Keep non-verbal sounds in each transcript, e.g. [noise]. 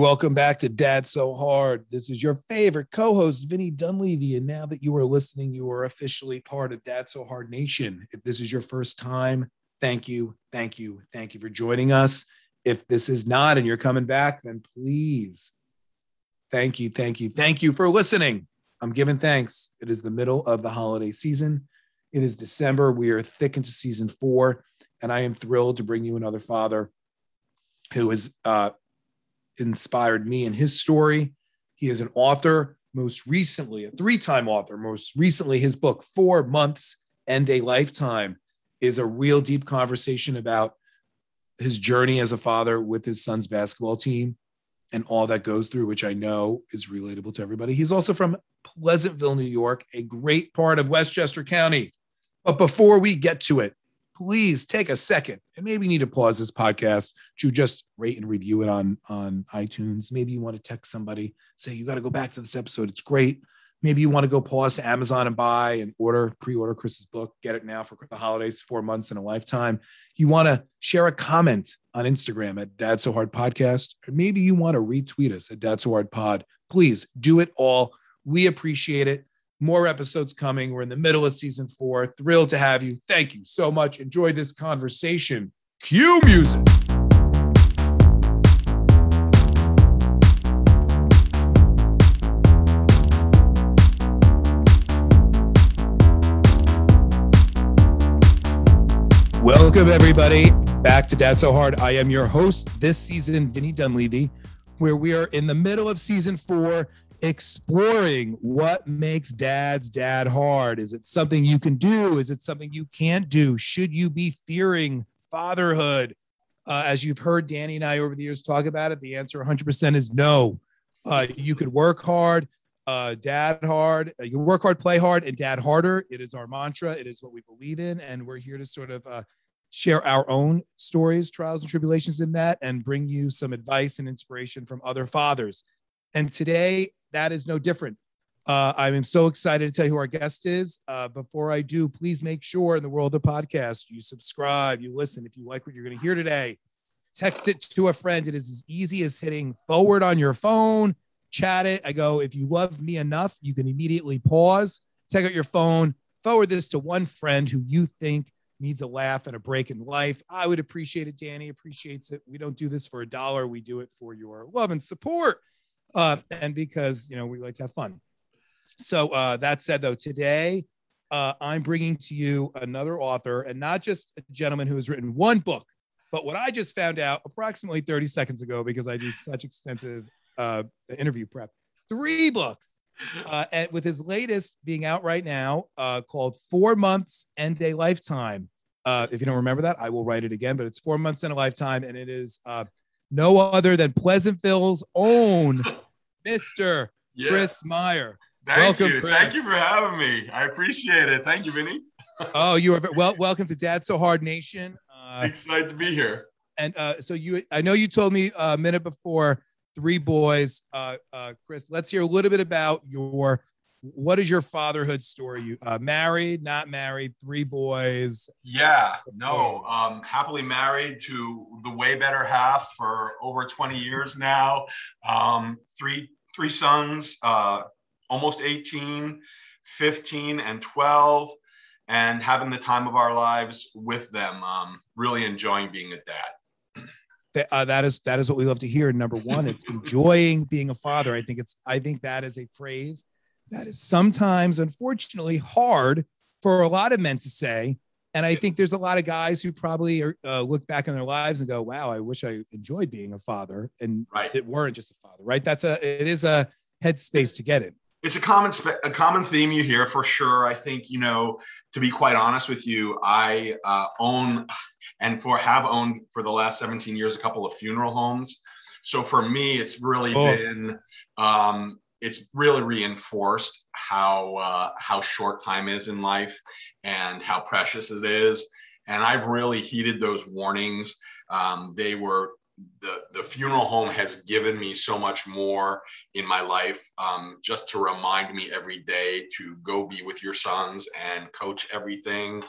Welcome back to Dad So Hard. This is your favorite co-host, Vinny Dunleavy. And now that you are listening, you are officially part of Dad So Hard Nation. If this is your first time, thank you, thank you, thank you for joining us. If this is not and you're coming back, then please, thank you, thank you, thank you for listening. I'm giving thanks. It is the middle of the holiday season. It is December. We are thick into season four, and I am thrilled to bring you another father who is uh, inspired me in his story. He is an author, most recently, a three time author. Most recently, his book, Four Months and a Lifetime, is a real deep conversation about his journey as a father with his son's basketball team and all that goes through, which I know is relatable to everybody. He's also from Pleasantville, New York, a great part of Westchester County. But before we get to it, please take a second and maybe you need to pause this podcast to just rate and review it on on iTunes. Maybe you want to text somebody, say you got to go back to this episode. It's great. Maybe you want to go pause to Amazon and buy and order, pre-order Chris's book, get it now for the holidays, four months in a lifetime. You want to share a comment on Instagram at Dad So Hard Podcast, or maybe you want to retweet us at Dad So Hard Pod. Please do it all. We appreciate it. More episodes coming. We're in the middle of season four. Thrilled to have you. Thank you so much. Enjoy this conversation. Cue music. Welcome, everybody, back to Dad So Hard. I am your host this season, Vinny Dunleavy, where we are in the middle of season four exploring what makes dad's dad hard. Is it something you can do? Is it something you can't do? Should you be fearing fatherhood? Uh, as you've heard Danny and I over the years talk about it, the answer 100% is no. Uh, you could work hard, uh, dad hard. Uh, you work hard, play hard, and dad harder. It is our mantra. It is what we believe in. And we're here to sort of uh, share our own stories, trials, and tribulations in that, and bring you some advice and inspiration from other fathers. And today, that is no different. Uh, I am so excited to tell you who our guest is. Uh, before I do, please make sure in the world of podcast, you subscribe, you listen. If you like what you're going to hear today, text it to a friend. It is as easy as hitting forward on your phone, chat it. I go, if you love me enough, you can immediately pause, take out your phone, forward this to one friend who you think needs a laugh and a break in life. I would appreciate it. Danny appreciates it. We don't do this for a dollar, we do it for your love and support uh, and because you know we like to have fun. So uh, that said, though, today uh, I'm bringing to you another author, and not just a gentleman who has written one book, but what I just found out approximately 30 seconds ago because I do such extensive uh, interview prep. Three books, uh, and with his latest being out right now, uh, called Four Months and a Lifetime. Uh, if you don't remember that, I will write it again, but it's Four Months and a Lifetime, and it is uh, no other than Pleasantville's own Mr. Yeah. Chris Meyer. Thank welcome, you. Chris. Thank you for having me. I appreciate it. Thank you, Vinny. [laughs] oh, you are well. Welcome to Dad So Hard Nation. Uh, Excited to be here. And uh, so you, I know you told me a minute before three boys. Uh, uh, Chris, let's hear a little bit about your what is your fatherhood story? You uh, married, not married, three boys. Yeah, no, um, happily married to the way better half for over 20 years now. Um, three three sons, uh, almost 18, 15, and 12, and having the time of our lives with them. Um, really enjoying being a dad. Uh, that is that is what we love to hear. Number one, it's [laughs] enjoying being a father. I think it's I think that is a phrase that is sometimes, unfortunately, hard for a lot of men to say. And I think there's a lot of guys who probably are, uh, look back in their lives and go, "Wow, I wish I enjoyed being a father," and right. it weren't just a father, right? That's a it is a headspace to get it. It's a common a common theme you hear for sure. I think you know, to be quite honest with you, I uh, own and for have owned for the last 17 years a couple of funeral homes. So for me, it's really oh. been um, it's really reinforced how uh, how short time is in life and how precious it is. And I've really heeded those warnings. Um, they were the the funeral home has given me so much more in my life, um, just to remind me every day to go be with your sons and coach everything.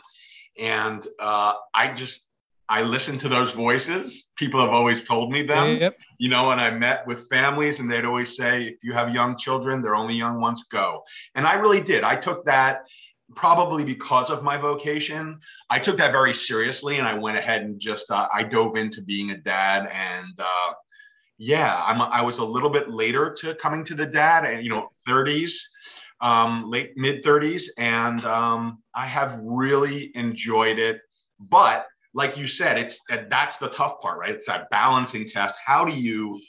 And uh, I just I listen to those voices. People have always told me them. Yep. You know, and I met with families and they'd always say, if you have young children, they're only young ones, go. And I really did. I took that probably because of my vocation. I took that very seriously and I went ahead and just, uh, I dove into being a dad. And uh, yeah, I'm, I was a little bit later to coming to the dad and, you know, 30s um, late mid 30s, and um, I have really enjoyed it. But like you said, it's that that's the tough part, right? It's that balancing test. How do you,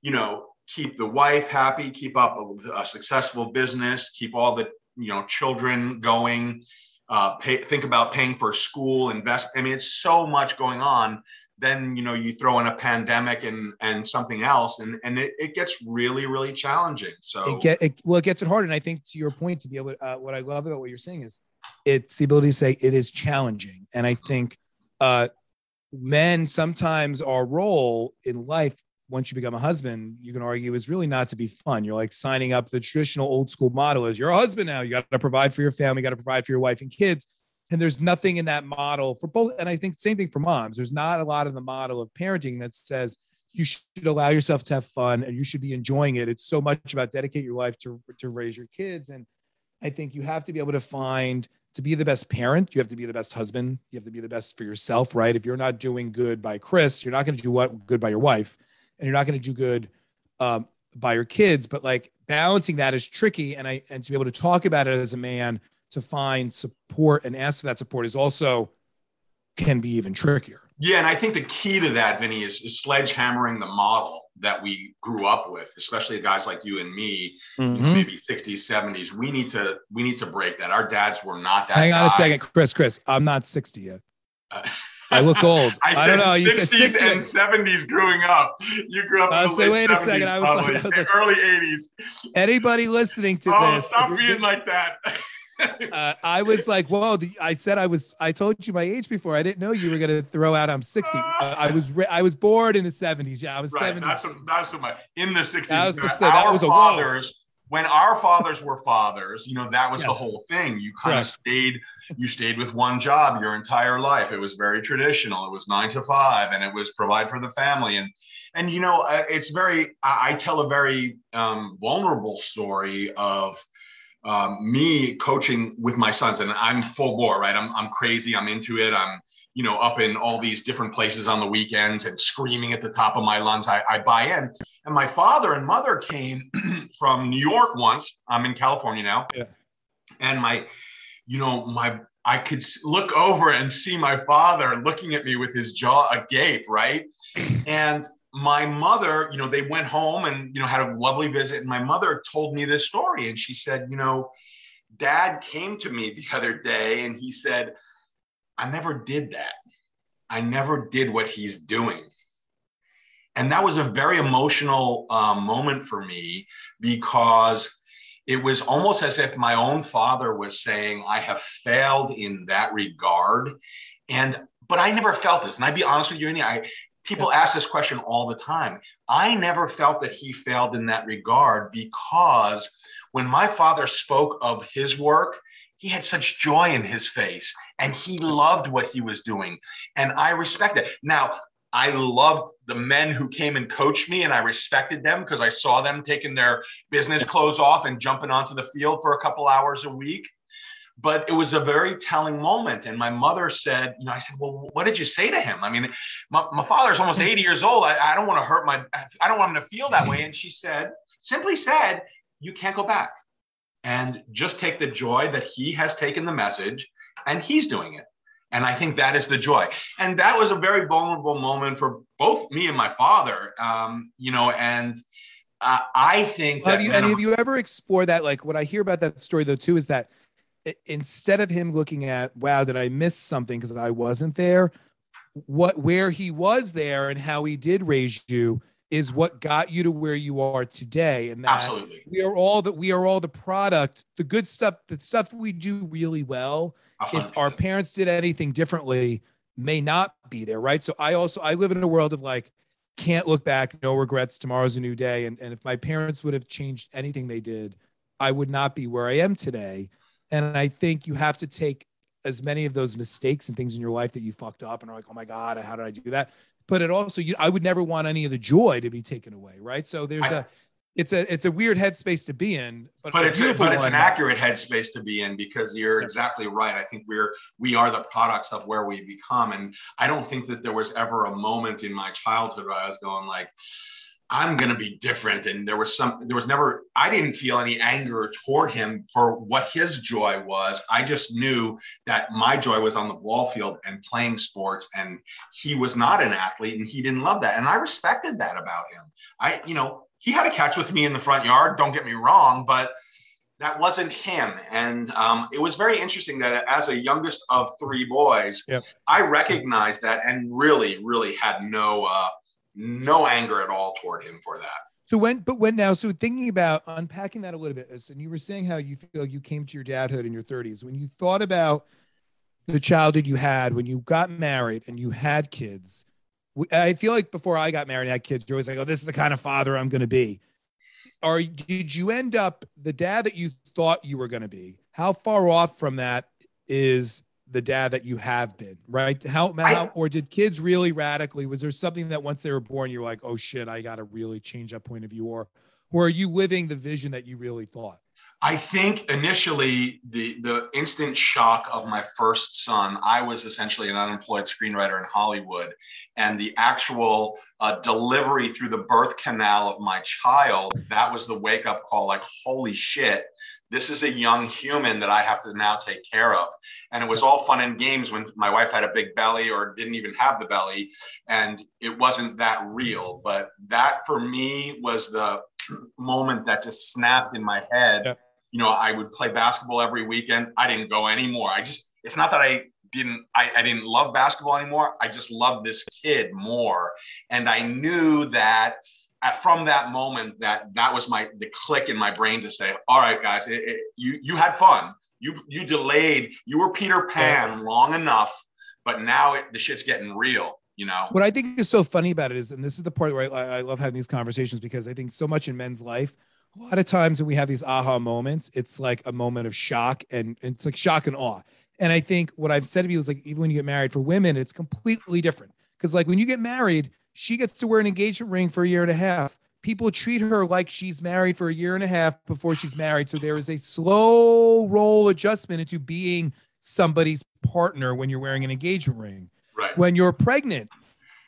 you know, keep the wife happy, keep up a, a successful business, keep all the you know children going, uh, pay, think about paying for school, invest. I mean, it's so much going on then you know you throw in a pandemic and and something else and and it, it gets really really challenging so it get it, well it gets it hard and i think to your point to be able to, uh, what i love about what you're saying is it's the ability to say it is challenging and i think uh men sometimes our role in life once you become a husband you can argue is really not to be fun. You're like signing up the traditional old school model is you're a husband now. You got to provide for your family you got to provide for your wife and kids. And there's nothing in that model for both and i think same thing for moms. There's not a lot in the model of parenting that says you should allow yourself to have fun and you should be enjoying it. It's so much about dedicate your life to, to raise your kids. And i think you have to be able to find to be the best parent you have to be the best husband you have to be the best for yourself right if you're not doing good by chris you're not going to do what good by your wife and you're not going to do good um, by your kids but like balancing that is tricky and i and to be able to talk about it as a man to find support and ask for that support is also can be even trickier. Yeah, and I think the key to that, Vinny, is, is sledgehammering the model that we grew up with, especially guys like you and me, mm-hmm. maybe 60s, 70s. We need to we need to break that. Our dads were not that. Hang guy. on a second, Chris. Chris, I'm not 60 yet. Uh, I look [laughs] old. I, I, don't know. 60s you said 60s and 70s growing up. You grew up. I was wait 70s, a second. I was, like, I was like, [laughs] early 80s. Anybody listening to oh, this? stop being like that. [laughs] [laughs] uh, I was like, "Whoa!" I said I was. I told you my age before. I didn't know you were going to throw out I'm 60. Uh, I was. Re- I was born in the 70s. Yeah, I was right, 70s. That's what, that's what my in the 60s. That was say, our that was fathers. when our fathers were fathers, you know that was yes. the whole thing. You kind of stayed. You stayed with one job your entire life. It was very traditional. It was nine to five, and it was provide for the family. And and you know it's very. I, I tell a very um, vulnerable story of um, me coaching with my sons, and I'm full bore, right? I'm, I'm crazy. I'm into it. I'm, you know, up in all these different places on the weekends and screaming at the top of my lungs. I, I buy in. And my father and mother came [clears throat] from New York once. I'm in California now. Yeah. And my, you know, my, I could look over and see my father looking at me with his jaw agape, right? [laughs] And my mother, you know, they went home and, you know, had a lovely visit. And my mother told me this story. And she said, you know, dad came to me the other day and he said, I never did that. I never did what he's doing. And that was a very emotional uh, moment for me because it was almost as if my own father was saying, I have failed in that regard. And but I never felt this. And I'd be honest with you, Annie, I people ask this question all the time. I never felt that he failed in that regard because when my father spoke of his work, he had such joy in his face and he loved what he was doing. And I respect it. Now, I loved the men who came and coached me, and I respected them because I saw them taking their business clothes off and jumping onto the field for a couple hours a week but it was a very telling moment. And my mother said, you know, I said, well, what did you say to him? I mean, my, my father's almost hmm. 80 years old. I, I don't want to hurt my, I don't want him to feel that way. And she said, simply said, you can't go back and just take the joy that he has taken the message and he's doing it. And I think that is the joy. And that was a very vulnerable moment for both me and my father, um, you know, and uh, I think have you, and have you ever explored that? Like what I hear about that story though, too, is that instead of him looking at wow did i miss something because i wasn't there what where he was there and how he did raise you is what got you to where you are today and that Absolutely. we are all that we are all the product the good stuff the stuff we do really well 100%. if our parents did anything differently may not be there right so i also i live in a world of like can't look back no regrets tomorrow's a new day and, and if my parents would have changed anything they did i would not be where i am today and I think you have to take as many of those mistakes and things in your life that you fucked up and are like, oh my God, how did I do that? But it also, you, I would never want any of the joy to be taken away, right? So there's I, a, it's a, it's a weird headspace to be in, but, but it's, a, but it's an accurate headspace to be in because you're yeah. exactly right. I think we're, we are the products of where we become. And I don't think that there was ever a moment in my childhood where I was going like, I'm going to be different. And there was some, there was never, I didn't feel any anger toward him for what his joy was. I just knew that my joy was on the ball field and playing sports. And he was not an athlete and he didn't love that. And I respected that about him. I, you know, he had a catch with me in the front yard. Don't get me wrong, but that wasn't him. And um, it was very interesting that as a youngest of three boys, yep. I recognized that and really, really had no, uh, no anger at all toward him for that. So when, but when now, so thinking about unpacking that a little bit, and you were saying how you feel you came to your dadhood in your 30s. When you thought about the childhood you had, when you got married and you had kids, I feel like before I got married and had kids, you're always like, oh, this is the kind of father I'm going to be. Or did you end up the dad that you thought you were going to be? How far off from that is the dad that you have been, right? How, how, or did kids really radically? Was there something that once they were born, you're like, oh shit, I got to really change that point of view, or, or are you living the vision that you really thought? I think initially the the instant shock of my first son, I was essentially an unemployed screenwriter in Hollywood, and the actual uh, delivery through the birth canal of my child, that was the wake up call. Like, holy shit, this is a young human that I have to now take care of. And it was all fun and games when my wife had a big belly or didn't even have the belly. And it wasn't that real. But that for me was the [clears throat] moment that just snapped in my head. Yeah. You know, I would play basketball every weekend. I didn't go anymore. I just, it's not that I didn't I, I didn't love basketball anymore. I just loved this kid more. And I knew that at, from that moment that that was my the click in my brain to say all right guys it, it, you you had fun. You you delayed you were peter pan yeah. long enough but now it, the shit's getting real you know? What i think is so funny about it is and this is the part where I, I love having these conversations because i think so much in men's life a lot of times when we have these aha moments it's like a moment of shock and, and it's like shock and awe. And i think what i've said to you is like even when you get married for women it's completely different. Because like when you get married she gets to wear an engagement ring for a year and a half. People treat her like she's married for a year and a half before she's married. So there is a slow roll adjustment into being somebody's partner when you're wearing an engagement ring. Right. When you're pregnant,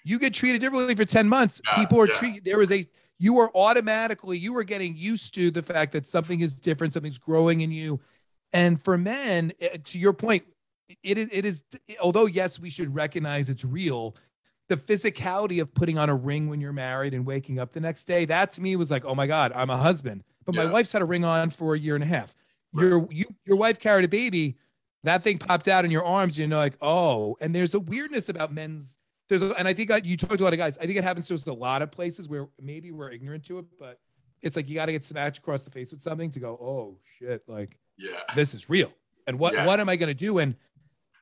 you get treated differently for 10 months. Yeah, People are yeah. treated, there is a, you are automatically, you are getting used to the fact that something is different, something's growing in you. And for men, eh, to your point, it is, it is, although yes, we should recognize it's real the physicality of putting on a ring when you're married and waking up the next day, that to me was like, oh my God, I'm a husband. But yeah. my wife's had a ring on for a year and a half. Right. Your you your wife carried a baby, that thing popped out in your arms, you know, like, oh, and there's a weirdness about men's there's a, and I think I, you talked to a lot of guys. I think it happens to us a lot of places where maybe we're ignorant to it, but it's like you got to get smacked across the face with something to go, oh shit, like yeah, this is real. And what yeah. what am I gonna do? And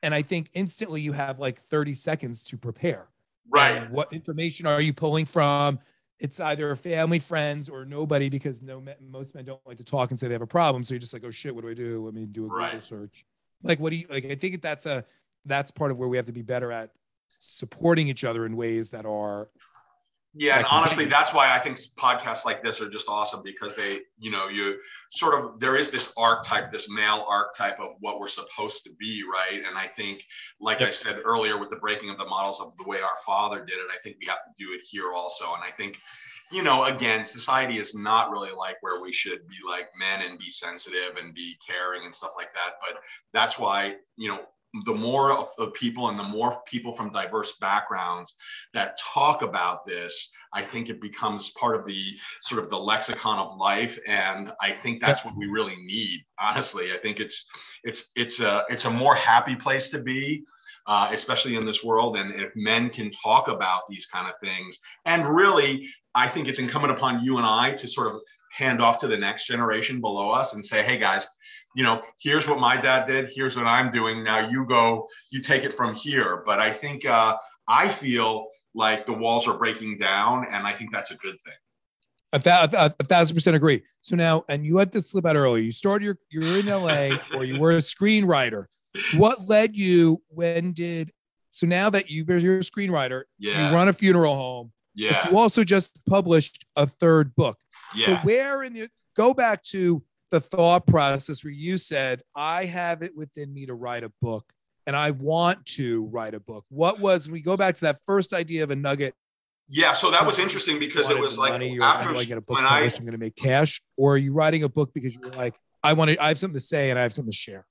and I think instantly you have like 30 seconds to prepare. Right. what information are you pulling from? It's either family, friends, or nobody because no most men don't like to talk and say they have a problem. So you're just like, oh shit, what do I do? Let me do a Google right. search. Like, what do you like? I think that's a that's part of where we have to be better at supporting each other in ways that are yeah, and honestly, that's why I think podcasts like this are just awesome because they, you know, you sort of there is this archetype, this male archetype of what we're supposed to be, right? And I think, like yep. I said earlier, with the breaking of the models of the way our father did it, I think we have to do it here also. And I think, you know, again, society is not really like where we should be like men and be sensitive and be caring and stuff like that. But that's why, you know, the more of the people and the more people from diverse backgrounds that talk about this i think it becomes part of the sort of the lexicon of life. And i think that's what we really need honestly. I think it's it's it's a it's a more happy place to be uh, especially in this world. And if men can talk about these kind of things and really i think it's incumbent upon you and i to sort of hand off to the next generation below us and say hey guys you know, here's what my dad did, here's what I'm doing. Now you go, you take it from here. But I think uh, I feel like the walls are breaking down, and I think that's a good thing. A, th- a, a, thousand percent agree. So now, and you had to slip out earlier. You started your, you're in LA, [laughs] or you were a screenwriter. what led you? When did so now that you, you're a screenwriter, Yeah. you run a funeral home, but Yeah. you also just published a third book. So Yeah. where in the go back to the thought process where you said, I have it within me to write a book and I want to write a book. What was we go back to that first idea of a nugget? Yeah. So that was interesting because it was like money after I get a book when I published? I'm going to make cash, or are you writing a book because you're like, I want to, I have something to say and I have something to share.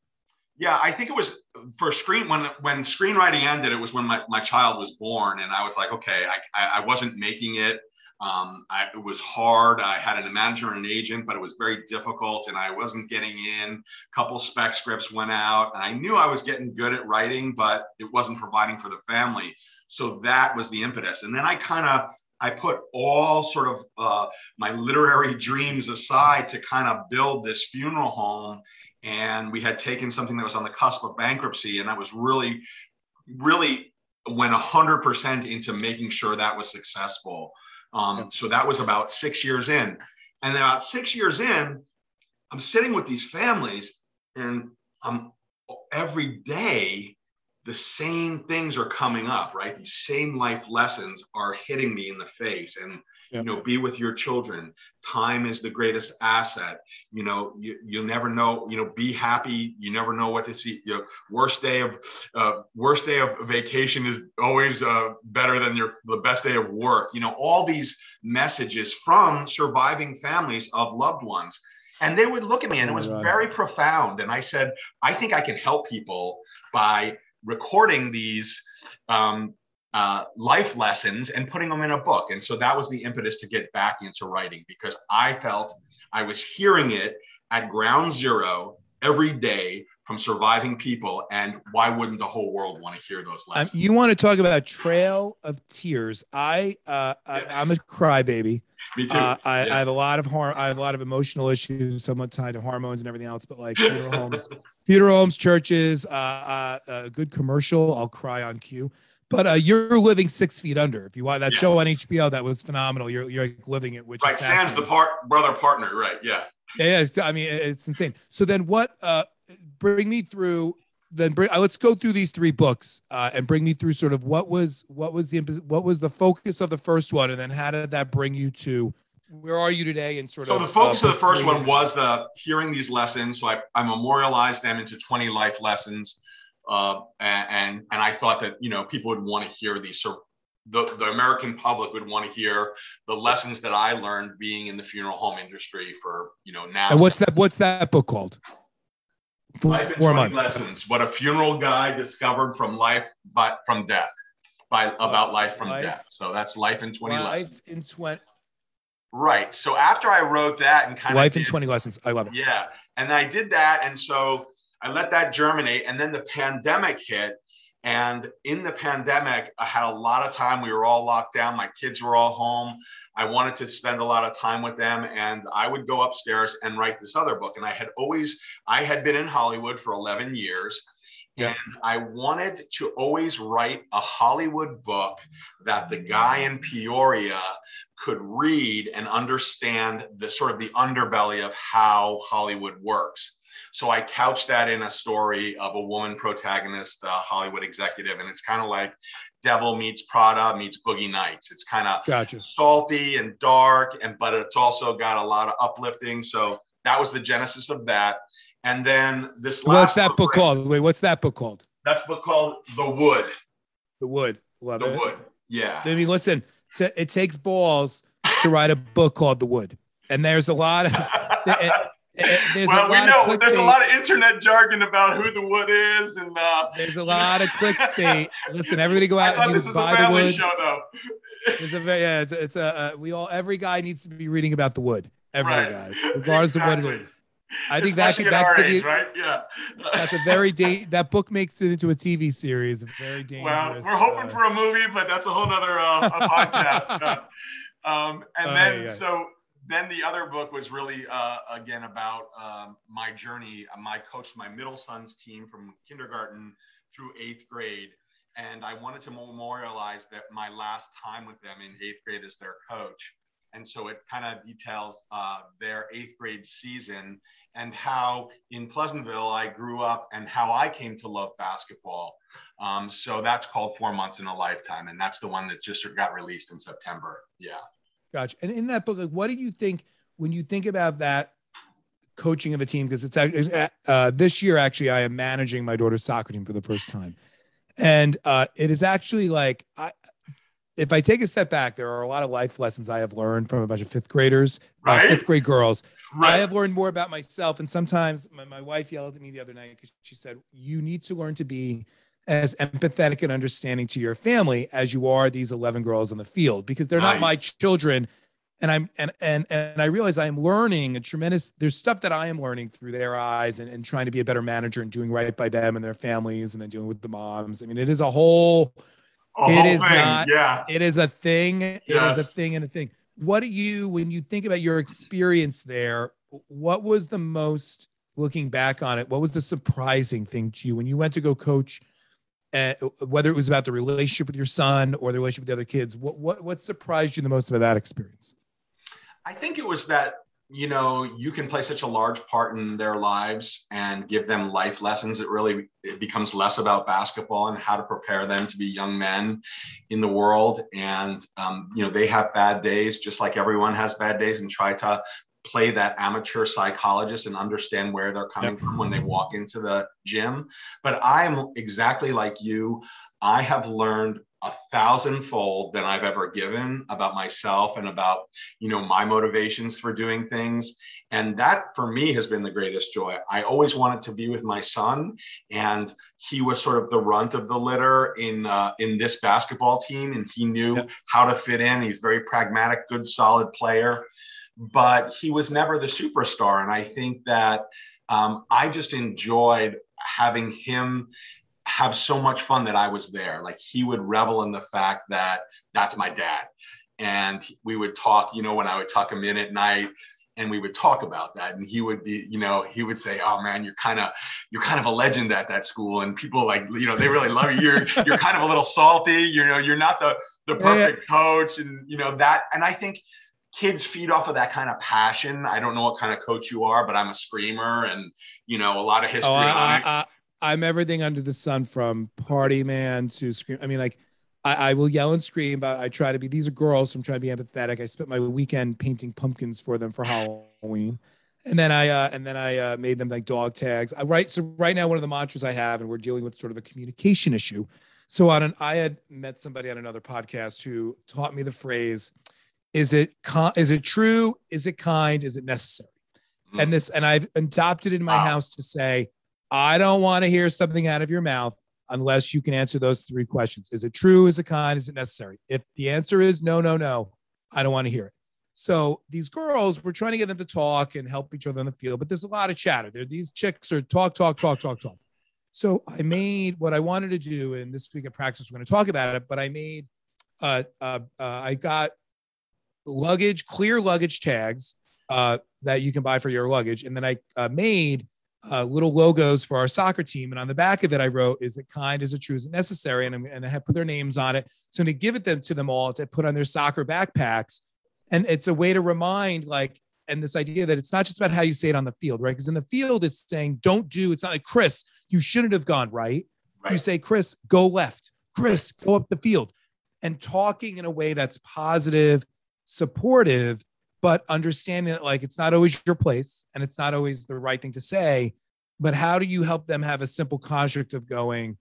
Yeah, I think it was for screen when when screenwriting ended. It was when my, my child was born, and I was like, okay, I, I wasn't making it. Um, I, it was hard. I had a manager and an agent, but it was very difficult, and I wasn't getting in. A couple spec scripts went out, and I knew I was getting good at writing, but it wasn't providing for the family. So that was the impetus. And then I kind of I put all sort of uh, my literary dreams aside to kind of build this funeral home and we had taken something that was on the cusp of bankruptcy and that was really really went 100% into making sure that was successful um, Yeah. so that was about six years in and then about six years in i'm sitting with these families and i'm every day the same things are coming up right? These same life lessons are hitting me in the face. And you know be with your children. Time is the greatest asset. You know you, you'll never know you know be happy. You never know what to see. You know, worst day of uh, worst day of vacation is always uh, better than your the best day of work. You know all these messages from surviving families of loved ones. And they would look at me and it Oh was very profound. And i said i think i can help people by recording these um, uh, life lessons and putting them in a book. And so that was the impetus to get back into writing because I felt I was hearing it at ground zero every day from surviving people. And why wouldn't the whole world want to hear those Um, lessons? you want to talk about Trail of Tears? I, uh, I. I'm a crybaby. Me too. Uh, I, Yeah. I have a lot of har- I have a lot of emotional issues, somewhat tied to hormones and everything else. But like funeral homes, funeral homes, churches, uh, uh, a good commercial, I'll cry on cue. But uh, you're living six feet under. If you want that Yeah. show on HBO, that was phenomenal. You're you're like living it, which right. Sans the part brother partner. Right. Yeah. Yeah, yeah, I mean, it's insane. So then, what? Uh, bring me through. Then bring. Uh, let's go through these three books uh, and bring me through sort of what was what was the what was the focus of the first one, and then how did that bring you to where are you today? And sort So of the focus uh, of the first one was the hearing these lessons. So I, I memorialized them into 20 life lessons. Uh, and, and and I thought that you know people would want to hear these. So the, the American public would want to hear the lessons that I learned being in the funeral home industry for you know now. And what's that? What's that book called? Four, Life four 20 months. lessons. What a funeral guy discovered from life, but from death, by about life from Life- death. So that's life in 20 lessons. Life in twenty. Right. So after I wrote that and kind of Life in twenty lessons. I love it. Yeah. And I did that. And so I let that germinate. And then the pandemic hit. And in the pandemic, I had a lot of time. We were all locked down. My kids were all home. I wanted to spend a lot of time with them. And I would go upstairs and write this other book. And I had always, I had been in Hollywood for 11 years. Yeah. And I wanted to always write a Hollywood book that the guy in Peoria could read and understand the sort of the underbelly of how Hollywood works. So I couched that in a story of a woman protagonist, a Hollywood executive, and it's kind of like Devil meets Prada meets Boogie Nights. It's kind of Gotcha. salty and dark, and but it's also got a lot of uplifting. So that was the genesis of that. And then this last What's that book called? Wait, what's that book called? That's book called The Wood. The Wood. Love The it. Wood. Yeah. I mean, listen, t- it takes balls to write a book called The Wood, and there's a lot of it- it- there's well, a we know there's a lot of internet jargon about who the wood is, and uh, There's a lot of clickbait. Listen, everybody go [laughs] out and this use is a buy the family wood. show, though. It's a very yeah. It's, it's a uh, we all every guy needs to be reading about the wood. Every Right. guy, regardless of what it Exactly. is. I think that could that could age, be right? Yeah. that's a very da- that book makes it into a TV series. A very dangerous. well, we're hoping uh, for a movie, but that's a whole nother uh, a podcast. [laughs] Uh, um, and Oh, then yeah, yeah. so then the other book was really uh, again about um, my journey. I coached my middle son's team from kindergarten through eighth grade, and I wanted to memorialize that my last time with them in eighth grade as their coach. And so it kind of details uh, their eighth grade season and how in Pleasantville I grew up and how I came to love basketball. Um, so that's called Four Months in a Lifetime, and that's the one that just got released in September. Yeah. Gotcha. And in that book, like, what do you think when you think about that coaching of a team? Because it's uh, uh, this year, actually, I am managing my daughter's soccer team for the first time, and uh, it is actually like I. If I take a step back, there are a lot of life lessons I have learned from a bunch of fifth graders, uh, fifth grade girls. Right. I have learned more about myself. And sometimes my, my wife yelled at me the other night because she said, You need to learn to be as empathetic and understanding to your family as you are these 11 girls on the field because they're nice. not my children and i'm and and and i realize i am learning a tremendous there's stuff that i am learning through their eyes and, and trying to be a better manager and doing right by them and their families and then dealing with the moms i mean it is a whole a it thing. not yeah it is a thing it yes. is a thing and a thing what do you when you think about your experience there what was the most looking back on it what was the surprising thing to you when you went to go coach uh, whether it was about the relationship with your son or the relationship with the other kids what, what what surprised you the most about that experience i think it was that you know you can play such a large part in their lives and give them life lessons it really it becomes less about basketball and how to prepare them to be young men in the world and um, you know they have bad days just like everyone has bad days and try to play that amateur psychologist and understand where they're coming from when they walk into the gym. But I'm exactly like you. I have learned a thousandfold than I've ever given about myself and about, you know, my motivations for doing things. And that for me has been the greatest joy. I always wanted to be with my son and he was sort of the runt of the litter in, uh, in this basketball team. And he knew yep. how to fit in. He's very pragmatic, good, solid player but he was never the superstar. And I think that um, I just enjoyed having him have so much fun that I was there. Like he would revel in the fact that that's my dad. And we would talk, you know, when I would tuck him in at night and we would talk about that and he would be you know he would say oh man you're kind of you're kind of a legend at that school and people like you know they really love you you're [laughs] you're kind of a little salty you know you're not the the perfect coach and you know that and i think kids feed off of that kind of passion. I don't know what kind of coach you are, but I'm a screamer and, you know, a lot of history. Oh, I, am everything under the sun from party man to scream. I mean, like, I, I, will yell and scream, but I try to be, these are girls, so I'm trying to be empathetic. I spent my weekend painting pumpkins for them for Halloween. And then I, uh, and then I uh, made them like dog tags. I write. So right now, one of the mantras I have, and we're dealing with sort of a communication issue. So on an, I had met somebody on another podcast who taught me the phrase, is it con- is it true? Is it kind? Is it necessary? Mm. And this, and I've adopted in my wow. house to say, I don't want to hear something out of your mouth unless you can answer those three questions. Is it true? Is it kind? Is it necessary? If the answer is no, no, no, I don't want to hear it. So these girls, we're trying to get them to talk and help each other on the field, but there's a lot of chatter. There, these chicks are talk, talk, talk, talk, talk. So I made what I wanted to do, and this week at practice we're going to talk about it. But I made, uh, uh, uh, I got luggage, clear luggage tags uh, that you can buy for your luggage. And then I uh, made uh, little logos for our soccer team. And on the back of it, I wrote, is it kind, is it true, is it necessary? And, and I have put their names on it. So to give it them to them all to put on their soccer backpacks. And it's a way to remind like, and this idea that it's not just about how you say it on the field, right? Because in the field, it's saying, don't do, it's not like, Chris, you shouldn't have gone right. right. You say, Chris, go left. Chris, go up the field. And talking in a way that's positive supportive, but understanding that like it's not always your place and it's not always the right thing to say. But how do you help them have a simple construct of going,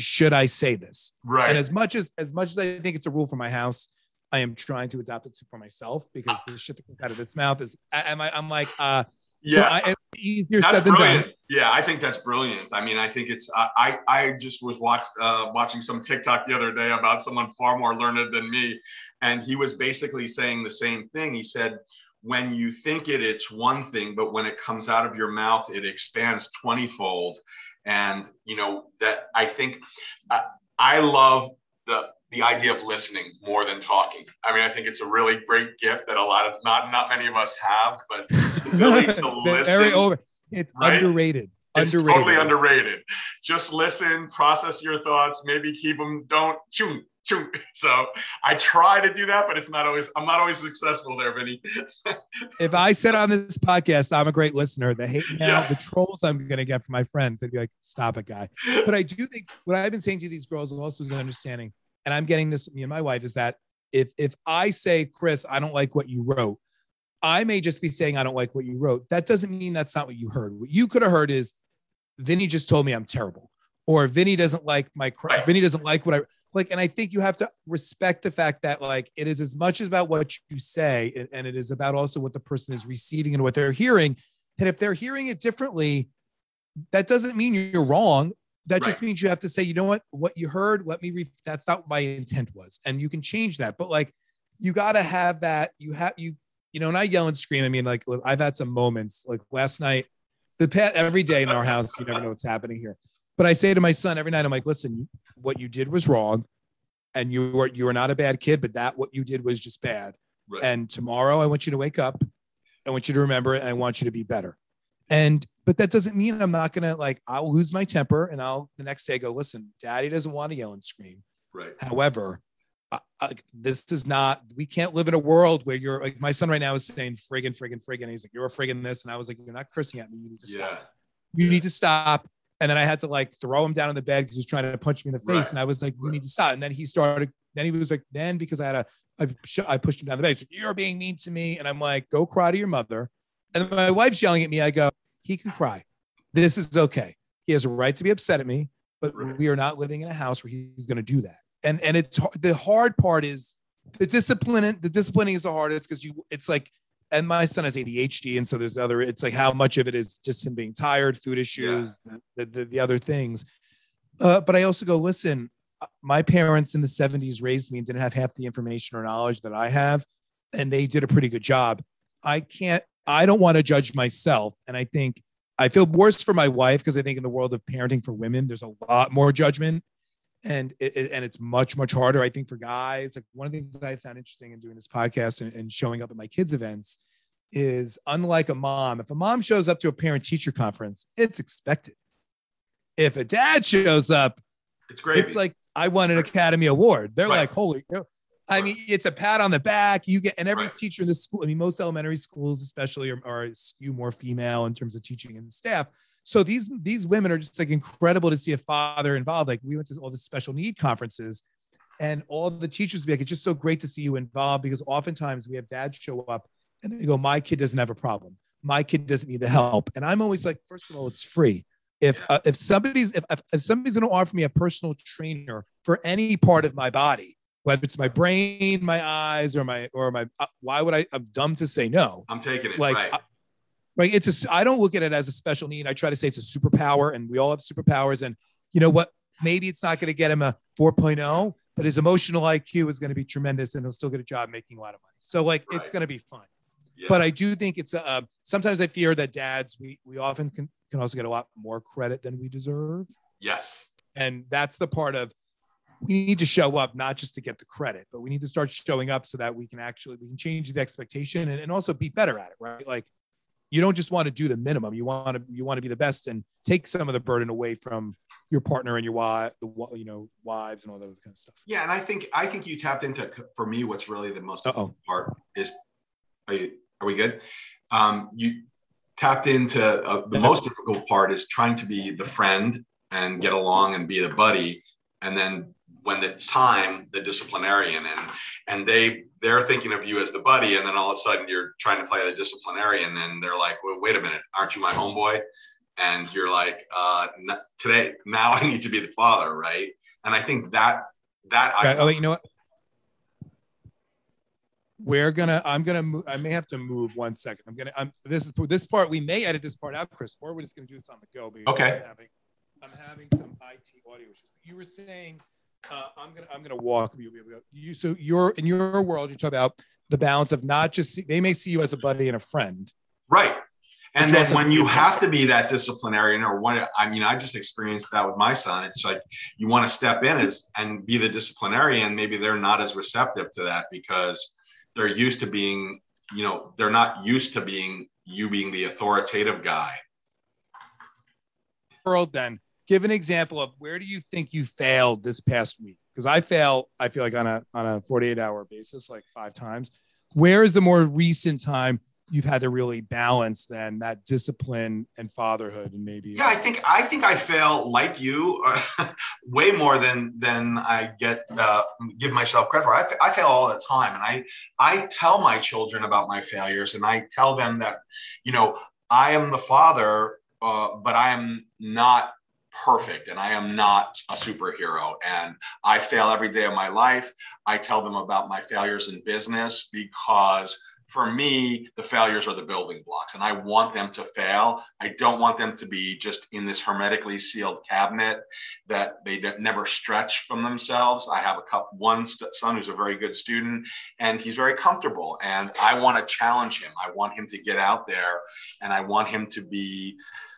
should I say this? Right. And as much as as much as I think it's a rule for my house, I am trying to adopt it for myself because the shit that comes out of this mouth is am I I'm like uh yeah so I, easier that's said than brilliant. done. Yeah, I think that's brilliant. I mean, I think it's I I just was watch, uh, watching some TikTok the other day about someone far more learned than me, and he was basically saying the same thing. He said, when you think it, it's one thing, but when it comes out of your mouth, it expands 20 fold. And, you know, that I think uh, I love the, the idea of listening more than talking. I mean, I think it's a really great gift that a lot of not not many of us have, but [laughs] the to listen. Very over. It's right? underrated. It's underrated. totally underrated. Just listen, process your thoughts, maybe keep them. Don't chew so I try to do that, but it's not always. I'm not always successful there, Vinny. if I said on this podcast I'm a great listener, the hate now, yeah. the trolls I'm going to get from my friends, they'd be like, "Stop it, guy." But I do think what I've been saying to these girls also is an understanding, and I'm getting this. With me and my wife is that if if I say, Chris, I don't like what you wrote, I may just be saying I don't like what you wrote. That doesn't mean that's not what you heard. What you could have heard is, Vinny just told me I'm terrible, or Vinny doesn't like my. Right. Vinny doesn't like what I like and i think you have to respect the fact that like it is as much about what you say and, and it is about also what the person is receiving and what they're hearing and if they're hearing it differently that doesn't mean you're wrong that right. just means you have to say you know what what you heard let me re- that's not what my intent was and you can change that but like you got to have that you have you you know and i yell and scream i mean like i've had some moments like last night the pet every day in our house you never know what's happening here but I say to my son every night, I'm like, listen, what you did was wrong, and you were you were not a bad kid, but that what you did was just bad. Right. And tomorrow, I want you to wake up. I want you to remember it, and I want you to be better. And but that doesn't mean I'm not gonna like I'll lose my temper, and I'll the next day go, listen, Daddy doesn't want to yell and scream. Right. However, I, I, this is not. We can't live in a world where you're like my son right now is saying friggin' friggin' friggin'. And he's like, you're a friggin' this, and I was like, you're not cursing at me. You need to yeah. stop. You yeah. need to stop and then I had to like throw him down in the bed because he was trying to punch me in the face. Right. And I was like, you need to stop. And then he started, then he was like, then because I had a, I, I pushed him down the bed. Like, You're being mean to me. And I'm like, go cry to your mother. And my wife's yelling at me. I go, he can cry. This is okay. He has a right to be upset at me, but we are not living in a house where he's going to do that. And and it's the hard part is the discipline. The disciplining is the hardest because you. It's like and my son has ADHD, and so there's other. It's like how much of it is just him being tired, food issues, yeah. the, the, the other things. Uh, but I also go, listen, uh, my parents in the 70s raised me and didn't have half the information or knowledge that I have, and they did a pretty good job. I can't. I don't want to judge myself, and I think I feel worse for my wife because I think in the world of parenting for women, there's a lot more judgment and it, and it's much much harder i think for guys. Like one of the things i found interesting in doing this podcast and, and showing up at my kids events is unlike a mom if a mom shows up to a parent teacher conference it's expected. If a dad shows up it's great it's like i won an academy award. They're right. like holy I mean, it's a pat on the back. You get, and every right. teacher in the school, I mean, most elementary schools, especially, are, are skew more female in terms of teaching and staff. So these these women are just like incredible to see a father involved. Like we went to all the special need conferences, and all the teachers would be like, "It's just so great to see you involved." Because oftentimes we have dads show up and they go, "My kid doesn't have a problem. My kid doesn't need the help." And I'm always like, first of all, it's free. If uh, if somebody's if, if somebody's going to offer me a personal trainer for any part of my body, whether it's my brain, my eyes, or my or my, uh, why would I? I'm dumb to say no. I'm taking it. Like right. I, right it's a i don't look at it as a special need i try to say it's a superpower and we all have superpowers and you know what maybe it's not going to get him a 4.0 but his emotional iq is going to be tremendous and he'll still get a job making a lot of money so like right. it's going to be fun yeah. but i do think it's uh, sometimes i fear that dads we we often can, can also get a lot more credit than we deserve yes and that's the part of we need to show up not just to get the credit but we need to start showing up so that we can actually we can change the expectation and, and also be better at it right like you don't just want to do the minimum. You want to you want to be the best and take some of the burden away from your partner and your wife, the you know, wives and all that other kind of stuff. Yeah, and I think I think you tapped into for me what's really the most part is are, you, are we good? Um, you tapped into uh, the most difficult part is trying to be the friend and get along and be the buddy, and then when it's time, the disciplinarian, and and they they're thinking of you as the buddy, and then all of a sudden you're trying to play the disciplinarian, and they're like, well, wait a minute, aren't you my homeboy? And you're like, uh, today now I need to be the father, right? And I think that that. I, oh, wait, you know what? We're gonna. I'm gonna. Move, I may have to move one second. I'm gonna. I'm. This is this part. We may edit this part out, Chris, or we're just gonna do this on the go. Okay. I'm having, I'm having some IT audio issues. You were saying uh, I'm gonna I'm gonna walk you. You so you're in your world. You talk about the balance of not just see, they may see you as a buddy and a friend, right? And then when you have to be that disciplinarian, or what I mean, I just experienced that with my son. It's like you want to step in as and be the disciplinarian. Maybe they're not as receptive to that because they're used to being, you know, they're not used to being you being the authoritative guy. World then give an example of where do you think you failed this past week? Because I fail, I feel like on a on a 48 hour basis, like five times. Where is the more recent time you've had to really balance then that discipline and fatherhood and maybe yeah i think i think i fail like you [laughs] way more than than i get uh, give myself credit for I, I fail all the time and i i tell my children about my failures and i tell them that you know i am the father uh, but i am not perfect and I am not a superhero. And I fail every day of my life. I tell them about my failures in business because for me, the failures are the building blocks, and I want them to fail. I don't want them to be just in this hermetically sealed cabinet that they never stretch from themselves. I have a couple, one son who's a very good student, and he's very comfortable, and I want to challenge him. I want him to get out there, and I want him to be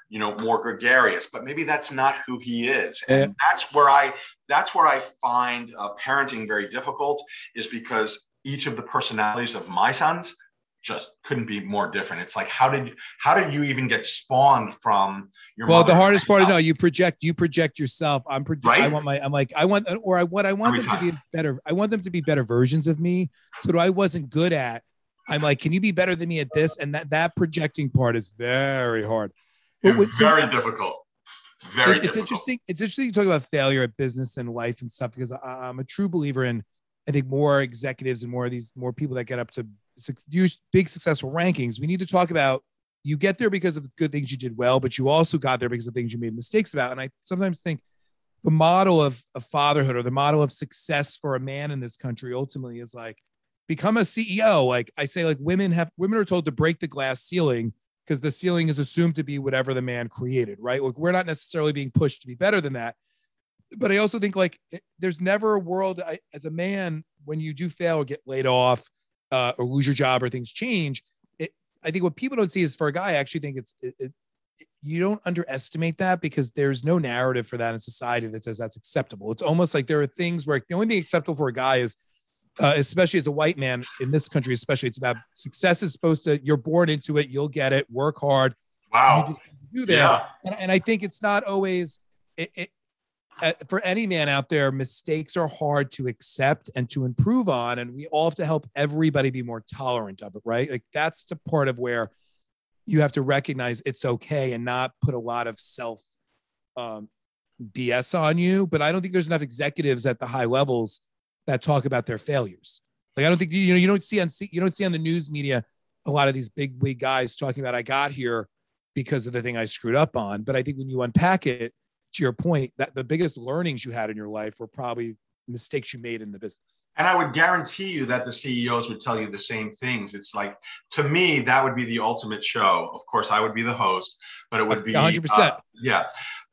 you know more gregarious but maybe that's not who he is. And that's where i that's where i find uh, parenting very difficult is because each of the personalities of my sons just couldn't be more different. It's like how did how did you even get spawned from your well the hardest part no you project you project yourself. I'm project right? I want my I'm like I want or I what I want Every them time. to be better I want them to be better versions of me. So I wasn't good at I'm like can you be better than me at this? And that that projecting part is very hard yeah, very so, difficult very it, it's interesting it's interesting you talk about failure at business and life and stuff because I, I'm a true believer in I think more executives and more of these more people that get up to use big successful rankings, we need to talk about you get there because of good things you did well, but you also got there because of things you made mistakes about. And I sometimes think the model of, of fatherhood or the model of success for a man in this country ultimately is like become a CEO. Like I say, like women have women are told to break the glass ceiling because the ceiling is assumed to be whatever the man created, right? Like we're not necessarily being pushed to be better than that. But I also think like it, there's never a world I, as a man when you do fail or get laid off uh, or lose your job or things change. It, I think what people don't see is for a guy, I actually think it's it, you don't underestimate that because there's no narrative for that in society that says that's acceptable. It's almost like there are things where the only thing acceptable for a guy is, uh, especially as a white man in this country, especially it's about success is supposed to you're born into it, you'll get it, work hard. Wow. do there. Yeah. And, and I think it's not always it, it, uh, for any man out there, mistakes are hard to accept and to improve on. And we all have to help everybody be more tolerant of it, right? Like that's the part of where you have to recognize it's okay and not put a lot of self um, BS on you. But I don't think there's enough executives at the high levels that talk about their failures. Like I don't think you know you don't see on you don't see on the news media a lot of these big wig guys talking about I got here because of the thing I screwed up on. But I think when you unpack it, to your point, that the biggest learnings you had in your life were probably mistakes you made in the business. And I would guarantee you that the CEOs would tell you the same things. It's like, to me, that would be the ultimate show. Of course, I would be the host, but it would be 100%. Uh, yeah,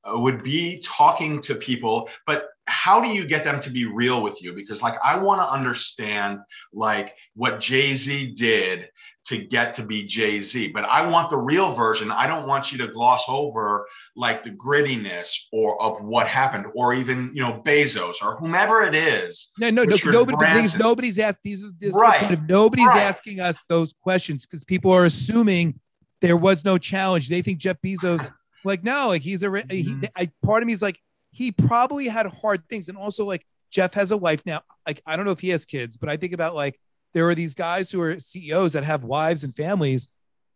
would be talking to people. But how do you get them to be real with you? Because, like, I want to understand, like, what Jay Z did to get to be Jay Z. But I want the real version. I don't want you to gloss over like the grittiness or of what happened, or even you know Bezos or whomever it is. No, no, no. Nobody, things, nobody's asked these. are This right. nobody's right. asking us those questions because people are assuming there was no challenge. They think Jeff Bezos, like no, like he's a. Mm-hmm. I, part of me is like he probably had hard things, and also like Jeff has a wife now. Like I don't know if he has kids, but I think about like there are these guys who are CEOs that have wives and families.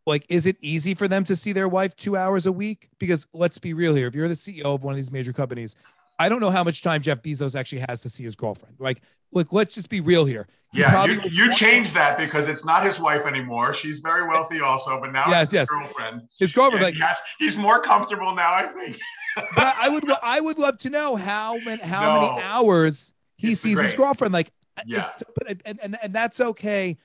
Like, is it easy for them to see their wife two hours a week? Because let's be real here. If you're the CEO of one of these major companies, I don't know how much time Jeff Bezos actually has to see his girlfriend. Like, look, let's just be real here. He yeah, you, you changed that because it's not his wife anymore. She's very wealthy also, but now yes, it's his yes. girlfriend. His girlfriend, like, has, he's more comfortable now, I think. [laughs] but I would, I would love to know how many, how no. many hours he sees great. his girlfriend. Like, yeah. but and, and and that's okay.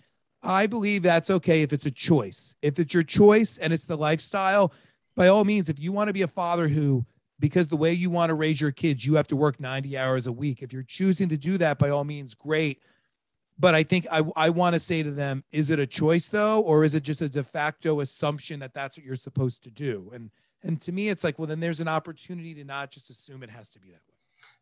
I believe that's okay if it's a choice. If it's your choice and it's the lifestyle, by all means, if you want to be a father who, because the way you want to raise your kids, you have to work 90 hours a week. If you're choosing to do that, by all means, great. But I think I, I want to say to them, is it a choice though, or is it just a de facto assumption that that's what you're supposed to do? And and to me, it's like, well, then there's an opportunity to not just assume it has to be that way.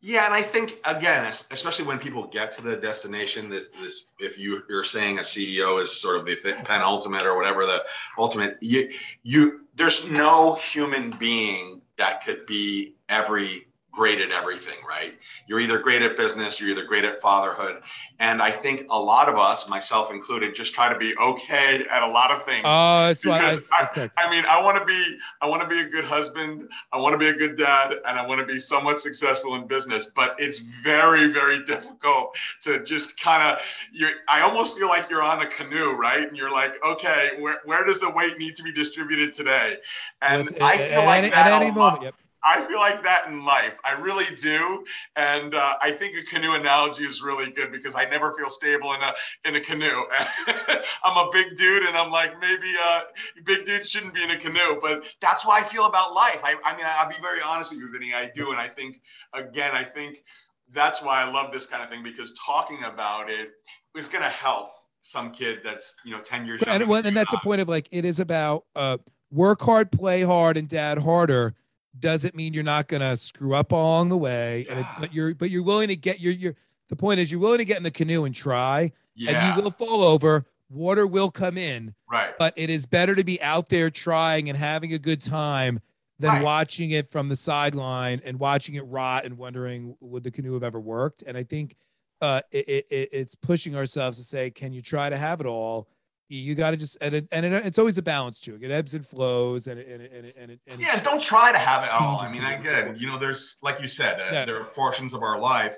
Yeah, and I think again, especially when people get to the destination, this this if you you're saying a CEO is sort of the penultimate or whatever the ultimate, you you there's no human being that could be every great at everything, right? You're either great at business, you're either great at fatherhood. And I think a lot of us, myself included, just try to be okay at a lot of things. Oh, that's why I, I, I, mean, I want to be, I want to be a good husband, I want to be a good dad, and I want to be somewhat successful in business. But it's very, very difficult to just kind of, you're, I almost feel like you're on a canoe, right? And you're like, okay, where, where does the weight need to be distributed today? And I feel at like any, that at any moment. Yep. I feel like that in life. I really do, and uh, I think a canoe analogy is really good because I never feel stable in a in a canoe. [laughs] I'm a big dude, and I'm like maybe uh, big dude shouldn't be in a canoe, but that's why I feel about life. I, I mean, I'll be very honest with you, Vinny. I do, and I think again, I think that's why I love this kind of thing because talking about it is going to help some kid that's you know 10 years and, well, and that's the point of like it is about uh work hard play hard and dad harder doesn't mean you're not gonna screw up along the way and it, but you're but you're willing to get your your the point is you're willing to get in the canoe and try yeah, and you will fall over water will come in right. but it is better to be out there trying and having a good time than Right. watching it from the sideline and watching it rot and wondering would the canoe have ever worked and i think uh it, it- it's pushing ourselves to say can you try to have it all you got to just and, it, and it, it's always a balance too it ebbs and flows and it, and it, and it, and it, and Yeah, don't try to have it all. I mean, to get you know, there's like you said, uh, Yeah. there are portions of our life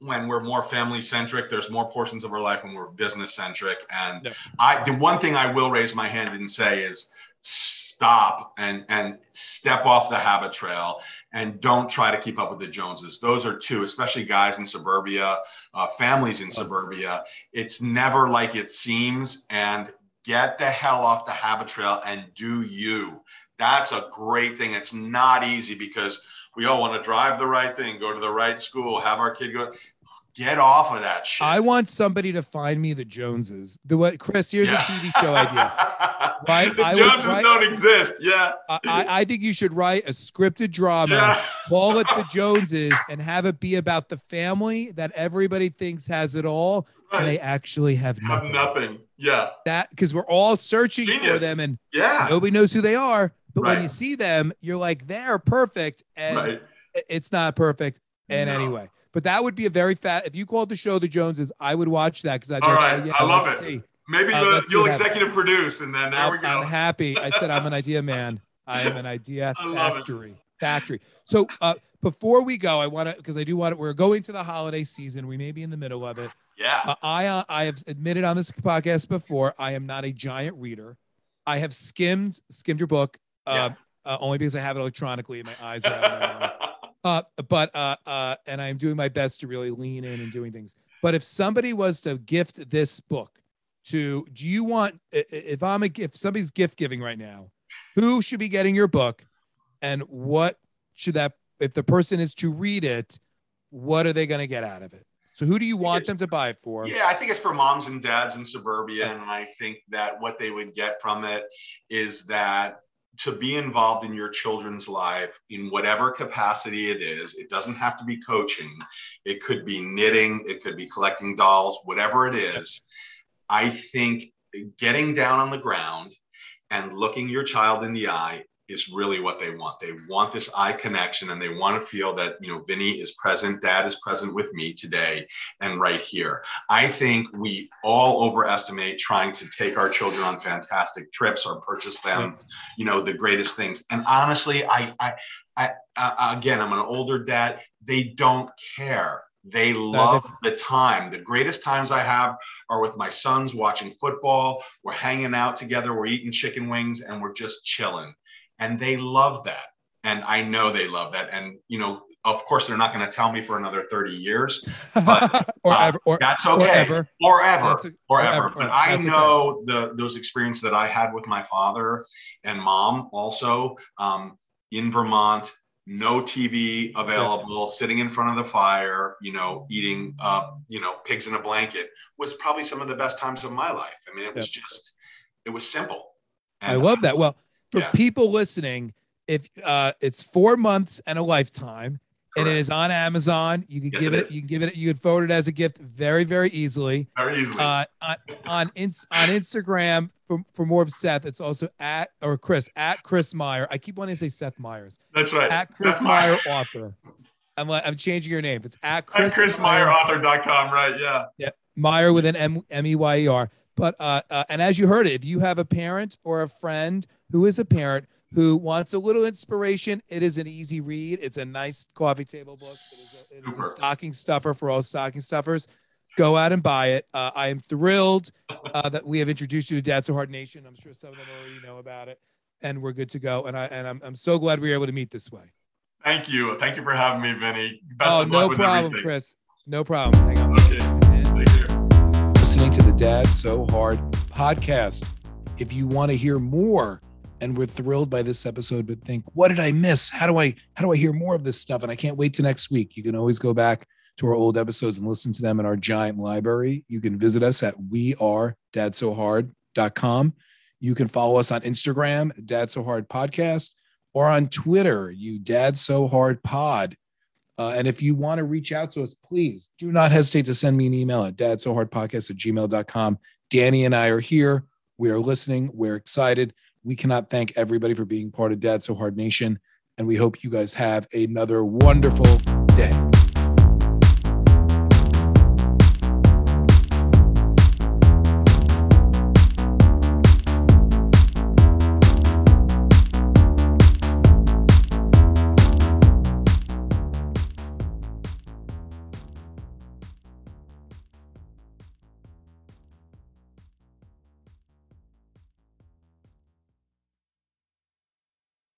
when we're more family centric. There's more portions of our life when we're business centric. And Yeah. I, the one thing I will raise my hand and say is stop and and step off the habit trail and don't try to keep up with the Joneses. Those are two, especially guys in suburbia, uh, families in suburbia. It's never like it seems. And get the hell off the habit trail and do you. That's a great thing. It's not easy because we all want to drive the right thing, go to the right school, have our kid go. Get off of that shit. i want somebody to find me the joneses the what chris here's Yeah. a tv show idea [laughs] Right? The I Joneses write- don't exist. Yeah. I, I I think you should write a scripted drama Yeah. call it the [laughs] joneses and have it be about the family that everybody thinks has it all and they actually have Have nothing nothing. Yeah. that because we're all searching for Genius. them and Yeah. nobody knows who they are but when you see them you're like they're perfect and Right. it's not perfect in No. any way but that would be a very fat if you called the show the joneses i would watch that because be All right. yeah, I love it. see. Maybe Uh, the, you'll executive produce, and then there I'm, we go. I'm happy i said i'm an [laughs] idea man i am an idea I love it. factory factory so uh before we go i want to because i do want to we're going to the holiday season we may be in the middle of it yeah. Uh, I uh, I have admitted on this podcast before I am not a giant reader. I have skimmed skimmed your book uh, uh, only because I have it electronically and my eyes are out of my mind. [laughs] Uh, but uh, uh, and I'm doing my best to really lean in and doing things. But if somebody was to gift this book to, do you want if I'm a if somebody's gift giving right now, who should be getting your book, and what should that if the person is to read it, what are they going to get out of it? So who do you want them to buy it for? Yeah, I think it's for moms and dads in suburbia. And I think that what they would get from it is that to be involved in your children's life in whatever capacity it is, it doesn't have to be coaching, it could be knitting, it could be collecting dolls, whatever it is. I think getting down on the ground and looking your child in the eye is really what they want. They want this eye connection and they want to feel that, you know, Vinny is present, dad is present with me today and right here. I think we all overestimate trying to take our children on fantastic trips or purchase them, you know, the greatest things. And honestly, I, I, I, I again, I'm an older dad. They don't care. They love the time. The greatest times I have are with my sons watching football. We're hanging out together. We're eating chicken wings and we're just chilling. And they love that. And I know they love that. And, you know, of course, they're not going to tell me for another 30 years. [laughs] But, or uh, ever, or That's or okay. ever. Or ever. A- or or ever. ever. But I that's okay. know the those experiences that I had with my father and mom also um, in Vermont. No TV available, sitting in front of the fire, you know, eating, uh, you know, pigs in a blanket was probably some of the best times of my life. I mean, it was just, it was simple. I And, love that. Well, for Yeah. people listening, if uh, it's four months and a lifetime, and it is on Amazon. You can Yes, give it it, you can give it, you can forward it as a gift very, very easily. Very easily. Uh, on on, ins, on Instagram for, for more of Seth, it's also at or Chris at Chris Meyer. I keep wanting to say Seth Meyers That's right. at Chris Seth Meyer Meyer. author. I'm like I'm changing your name. It's at At Chris, ChrisMeyerAuthor.com, right? Yeah. Yeah. Meyer with an M M E Y E R. But uh, uh, and as you heard it, if you have a parent or a friend who is a parent who wants a little inspiration, it is an easy read. It's a nice coffee table book. It is a, it is a stocking stuffer for all stocking stuffers. Go out and buy it. Uh, I am thrilled uh, that we have introduced you to Dad So Hard Nation. I'm sure some of them already know about it, and we're good to go. And I and I'm, I'm so glad we were able to meet this way. Thank you. Thank you for having me, Vinny. Best oh, of luck no problem, everything. Chris. No problem. Hang on. Okay. Listening to the Dad So Hard podcast. If you want to hear more, and we're thrilled by this episode, but think, what did I miss? How do I how do I hear more of this stuff? And I can't wait to next week. You can always go back to our old episodes and listen to them in our giant library. You can visit us at wearedadsohard.com. You can follow us on Instagram, Dad So Hard Podcast, or on Twitter, you Dad So Hard Pod. Uh, and if you want to reach out to us, please do not hesitate to send me an email at dadsohardpodcast at gmail.com. Danny and I are here. We are listening. We're excited. We cannot thank everybody for being part of Dad So Hard Nation. And we hope you guys have another wonderful day.